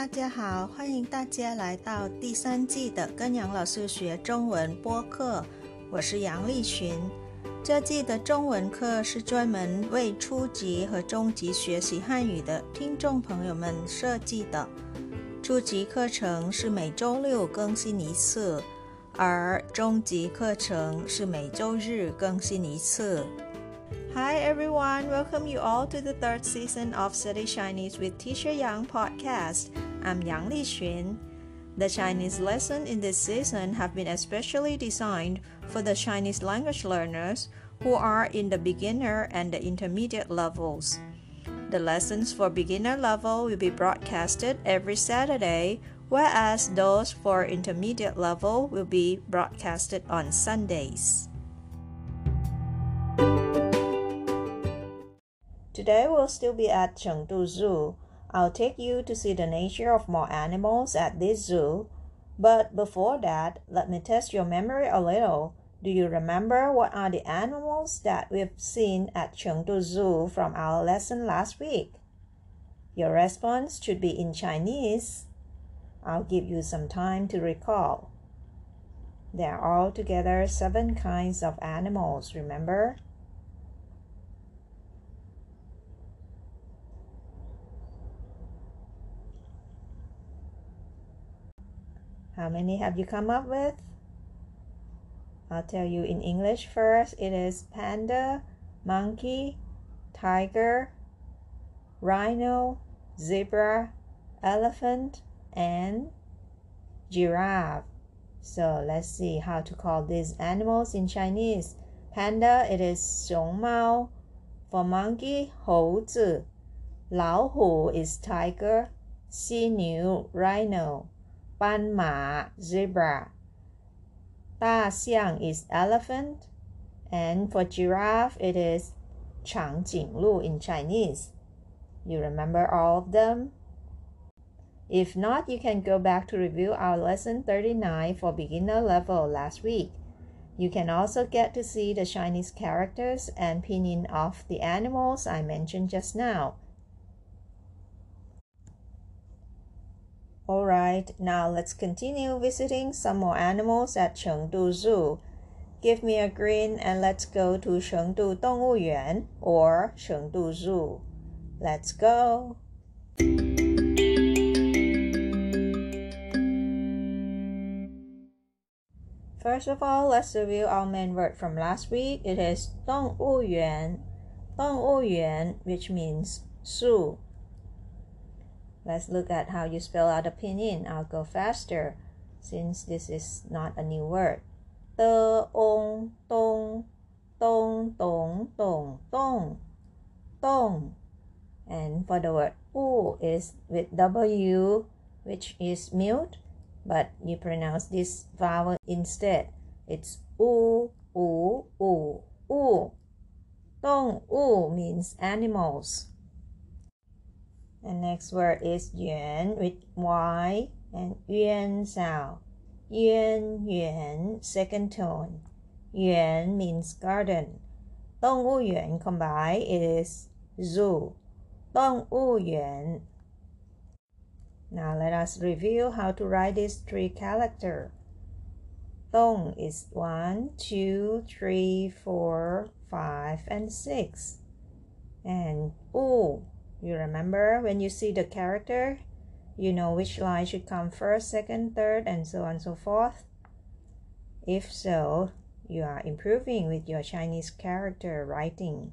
大家好，欢迎大家来到第三季的跟杨老师学中文播客。我是杨丽群。这季的中文课是专门为初级和中级学习汉语的听众朋友们设计的。初级课程是每周六更新一次，而中级课程是每周日更新一次。Hi everyone, welcome you all to the third season of Study Chinese with Teacher Yang podcast. I'm Yang Li Qun. The Chinese lessons in this season have been especially designed for the Chinese language learners who are in the beginner and the intermediate levels. The lessons for beginner level will be broadcasted every Saturday, whereas those for intermediate level will be broadcasted on Sundays. Today we'll still be at Chengdu Zoo. I'll take you to see the nature of more animals at this zoo. But before that, let me test your memory a little. Do you remember what are the animals that we've seen at Chengdu Zoo from our lesson last week? Your response should be in Chinese. I'll give you some time to recall. There are altogether seven kinds of animals, remember? How many have you come up with? I'll tell you in English first. It is panda, monkey, tiger, rhino, zebra, elephant, and giraffe. So let's see how to call these animals in Chinese. Panda, it is 熊猫. For monkey, 猴子.老虎 is tiger. 犀牛 rhino. 斑马 zebra. 大象 is elephant. And for giraffe, it is 长颈鹿 in Chinese. You remember all of them? If not, you can go back to review our lesson 39 for beginner level last week. You can also get to see the Chinese characters and pinyin of the animals I mentioned just now. Alright, now let's continue visiting some more animals at Chengdu Zoo. Give me a grin and let's go to Chengdu 动物园 or Chengdu Zoo. Let's go! First of all, let's review our main word from last week. It is 动物园,动物园 which means zoo. Let's look at how you spell out the pinyin. I'll go faster since this is not a new word. The ong dong dong dong dong dong dong. And for the word u is with w, which is mute, but you pronounce this vowel instead. It's u u u u. Dong u means animals. And next word is yuan with y and yuan sound. Yuan yuan second tone. Yuan means garden. Dong Wu Yuan combined is zoo. Dong Wu Yuan. Now let us review how to write these three characters. Dong is one, two, three, four, five, and six. And Wu you remember when you see the character, you know which line should come first, second, third, and so on and so forth? If so, you are improving with your Chinese character writing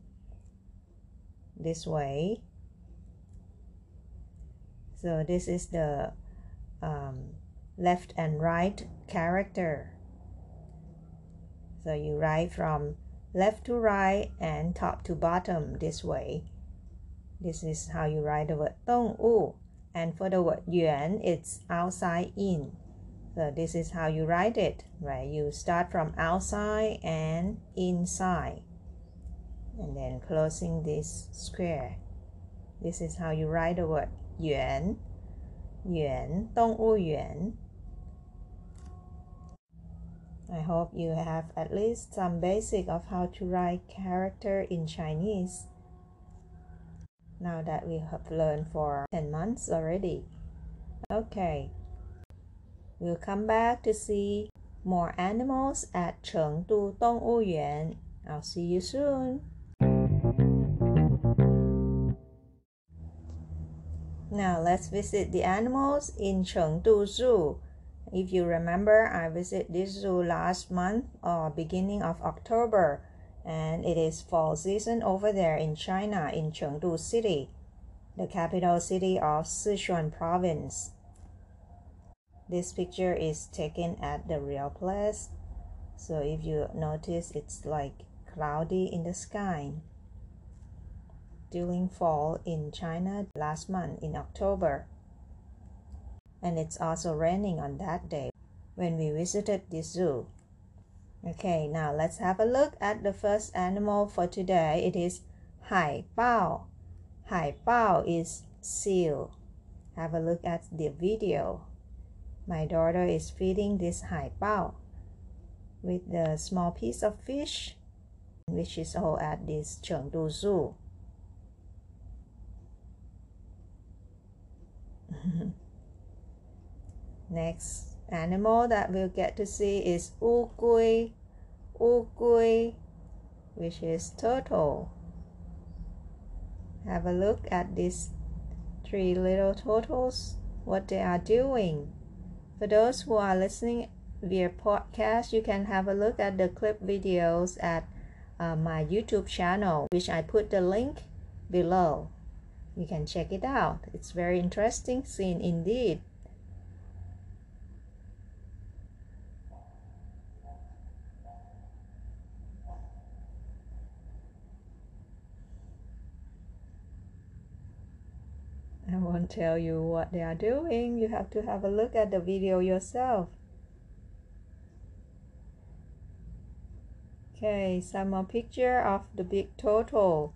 this way. So this is the um, left and right character. So you write from left to right and top to bottom this way. This is how you write the word 动物. And for the word yuan, it's outside in. So this is how you write it, right? You start from outside and inside. And then closing this square. This is how you write the word yuan. Yuan, 动物园. I hope you have at least some basic of how to write character in Chinese now that we have learned for 10 months already. Okay, we'll come back to see more animals at Chengdu Dongyuan. I'll see you soon. Now let's visit the animals in Chengdu Zoo. If you remember, I visited this zoo last month or beginning of October, and it is fall season over there in China in Chengdu City, the capital city of Sichuan province. This picture is taken at the real place, so if you notice, it's like cloudy in the sky during fall in China last month in October and it's also raining on that day when we visited the zoo. Okay, now let's have a look at the first animal for today. It is Hai Bao. Hai Bao is seal. Have a look at the video. My daughter is feeding this Hai Bao with the small piece of fish, which is all at this Chengdu Zoo. Next animal that we'll get to see is Wugui, Wugui, which is turtle. Have a look at these three little turtles, what they are doing. For those who are listening via podcast, you can have a look at the clip videos at uh, my YouTube channel, which I put the link below. You can check it out. It's very interesting scene indeed. I won't tell you what they are doing. You have to have a look at the video yourself. Okay, some more picture of the big turtle.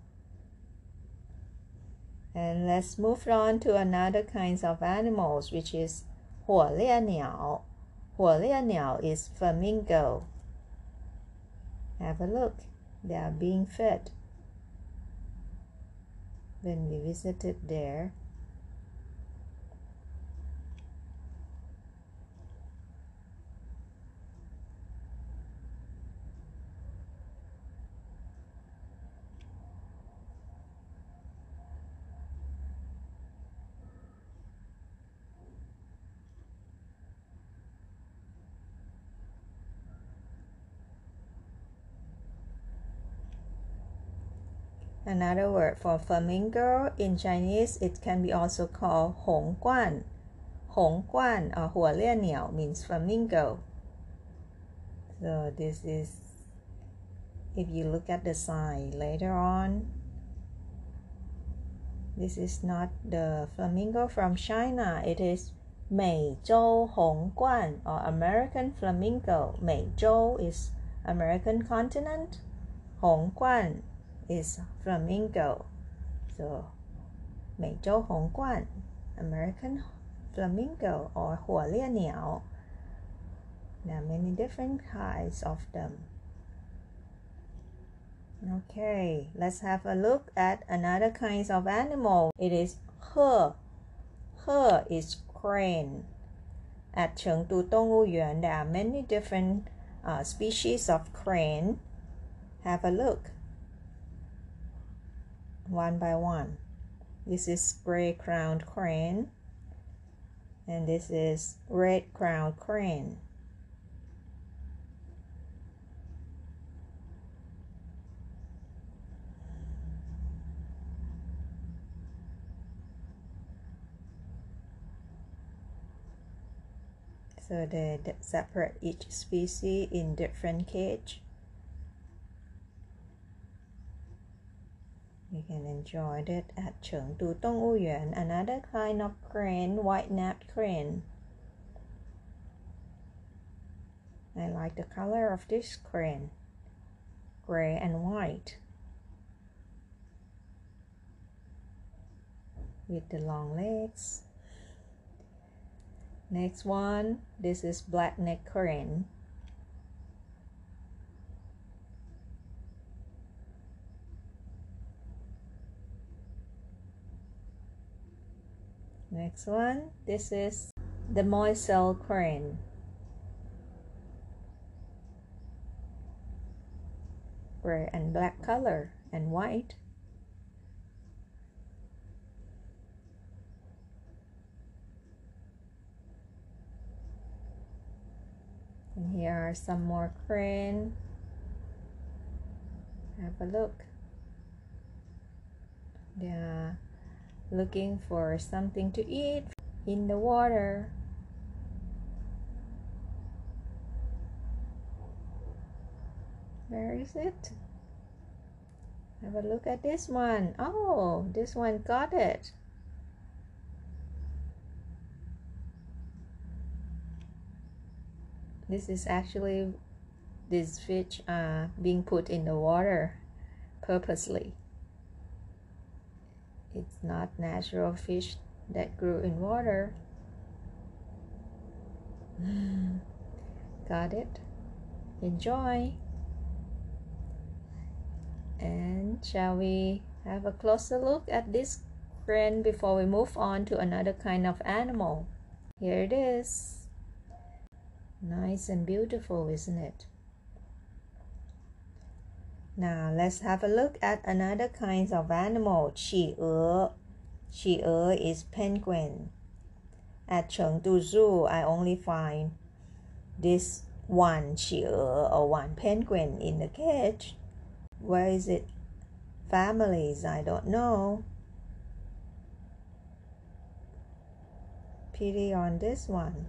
And let's move on to another kinds of animals, which is 火烈鸟.火烈鸟 is flamingo. Have a look. They are being fed. When we visited there, Another word for flamingo in Chinese, it can be also called Hong Guan. Hong Guan or Huo Lie Niao means flamingo. So this is, if you look at the sign later on, this is not the flamingo from China. It is Meizhou Hong Guan or American flamingo. Meizhou is American continent. Hong Guan is flamingo. So 美洲红冠 American flamingo or 火烈鸟. There are many different kinds of them. Okay, let's have a look at another kinds of animal. It is he. He is crane. At Chengdu Dongyuan, there are many different uh, species of crane. Have a look one by one. This is gray crowned crane and this is red crowned crane. So they separate each species in different cage. You can enjoy it at Chengdu Dongyuan, another kind of crane, white-napped crane. I like the color of this crane, gray and white. With the long legs. Next one, this is black neck crane. Next one, this is the Moiselle crane. Gray and black color and white. And here are some more crane. Have a look. Are looking for something to eat in the water. Where is it? Have a look at this one. Oh, this one got it. This is actually this fish uh, being put in the water purposely. It's not natural fish that grew in water. Got it? Enjoy. And shall we have a closer look at this crane before we move on to another kind of animal? Here it is. Nice and beautiful, isn't it? Now let's have a look at another kinds of animal. 企鹅.企鹅 is penguin. At Chengdu Zoo, I only find this one 企鹅 or one penguin in the cage. Where is it? Families, I don't know. Pity on this one.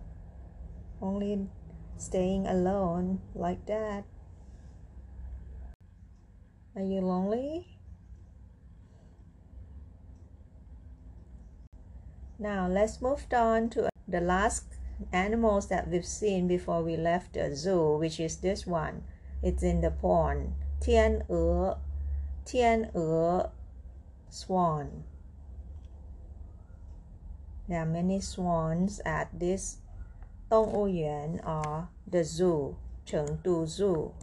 Only staying alone like that. Are you lonely? Now let's move on to the last animals that we've seen before we left the zoo, which is this one. It's in the pond. Tian Er, Tian Er, swan. There are many swans at this Dongwuyuan or the zoo, Chengdu Zoo.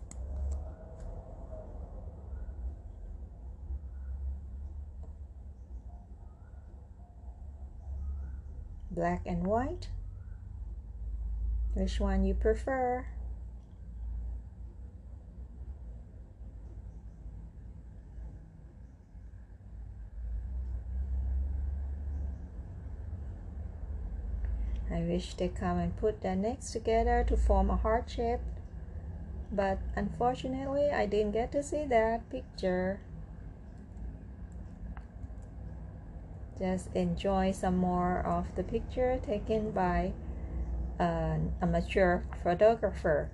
Black and white. Which one you prefer? I wish they come and put their necks together to form a heart shape but unfortunately I didn't get to see that picture just enjoy some more of the picture taken by an amateur photographer.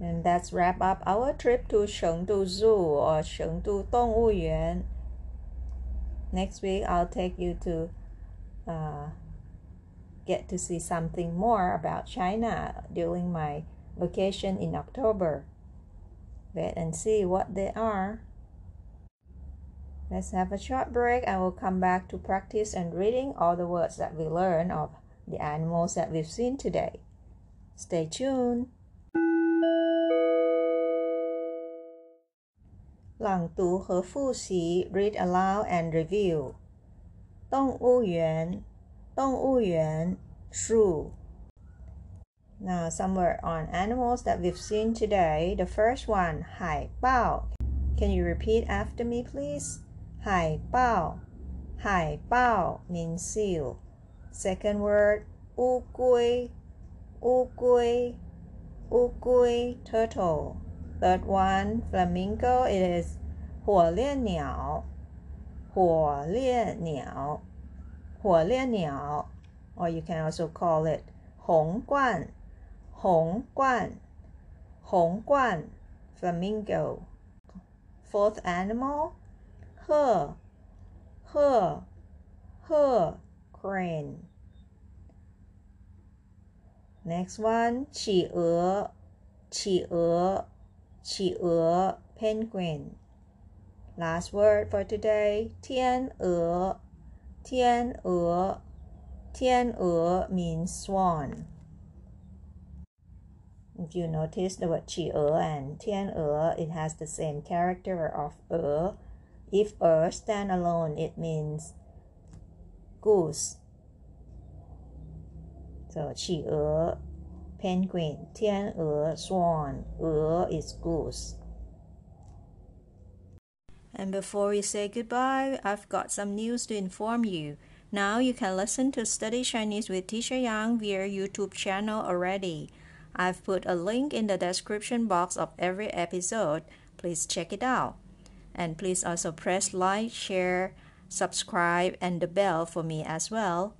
And that's wrap up our trip to Chengdu Zoo or Chengdu Dongwuyuan. Next week I'll take you to uh, get to see something more about China during my vacation in October. Wait and see what they are. Let's have a short break and we'll come back to practice and reading all the words that we learn of the animals that we've seen today. Stay tuned. Lang Du He Fu Xi read aloud and review. 动物园 zoo. Now, some word on animals that we've seen today. The first one, 海豹. Can you repeat after me, please? 海豹.海豹 means seal. Second word, 乌龟.乌龟.乌龟 turtle. Third one, flamingo. It is 火烈鸟.火烈鸟. 火烈鸟 or you can also call it 红冠红冠红冠 flamingo fourth animal 鹤鹤鹤 crane next one 企鹅企鹅企鹅 penguin last word for today 天鹅 天鹅天鹅 means swan If you notice the word 企鹅 and 天鹅, it has the same character of 鹅. If 鹅 stand alone, it means goose. So 企鹅 penguin, 天鹅 swan, 鹅 is goose. And before we say goodbye, I've got some news to inform you. Now you can listen to Study Chinese with Teacher Yang via YouTube channel already. I've put a link in the description box of every episode. Please check it out. And please also press like, share, subscribe, and the bell for me as well.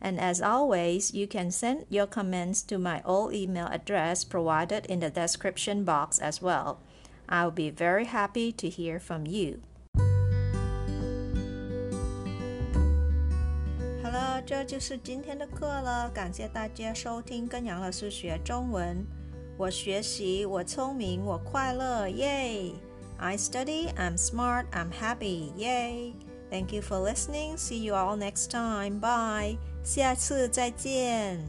And as always, you can send your comments to my old email address provided in the description box as well. I'll be very happy to hear from you. 好了，这就是今天的课了。感谢大家收听跟杨老师学中文。我学习，我聪明，我快乐，耶！I study, I'm smart, I'm happy, yay! Thank you for listening. See you all next time. Bye. 下次再见。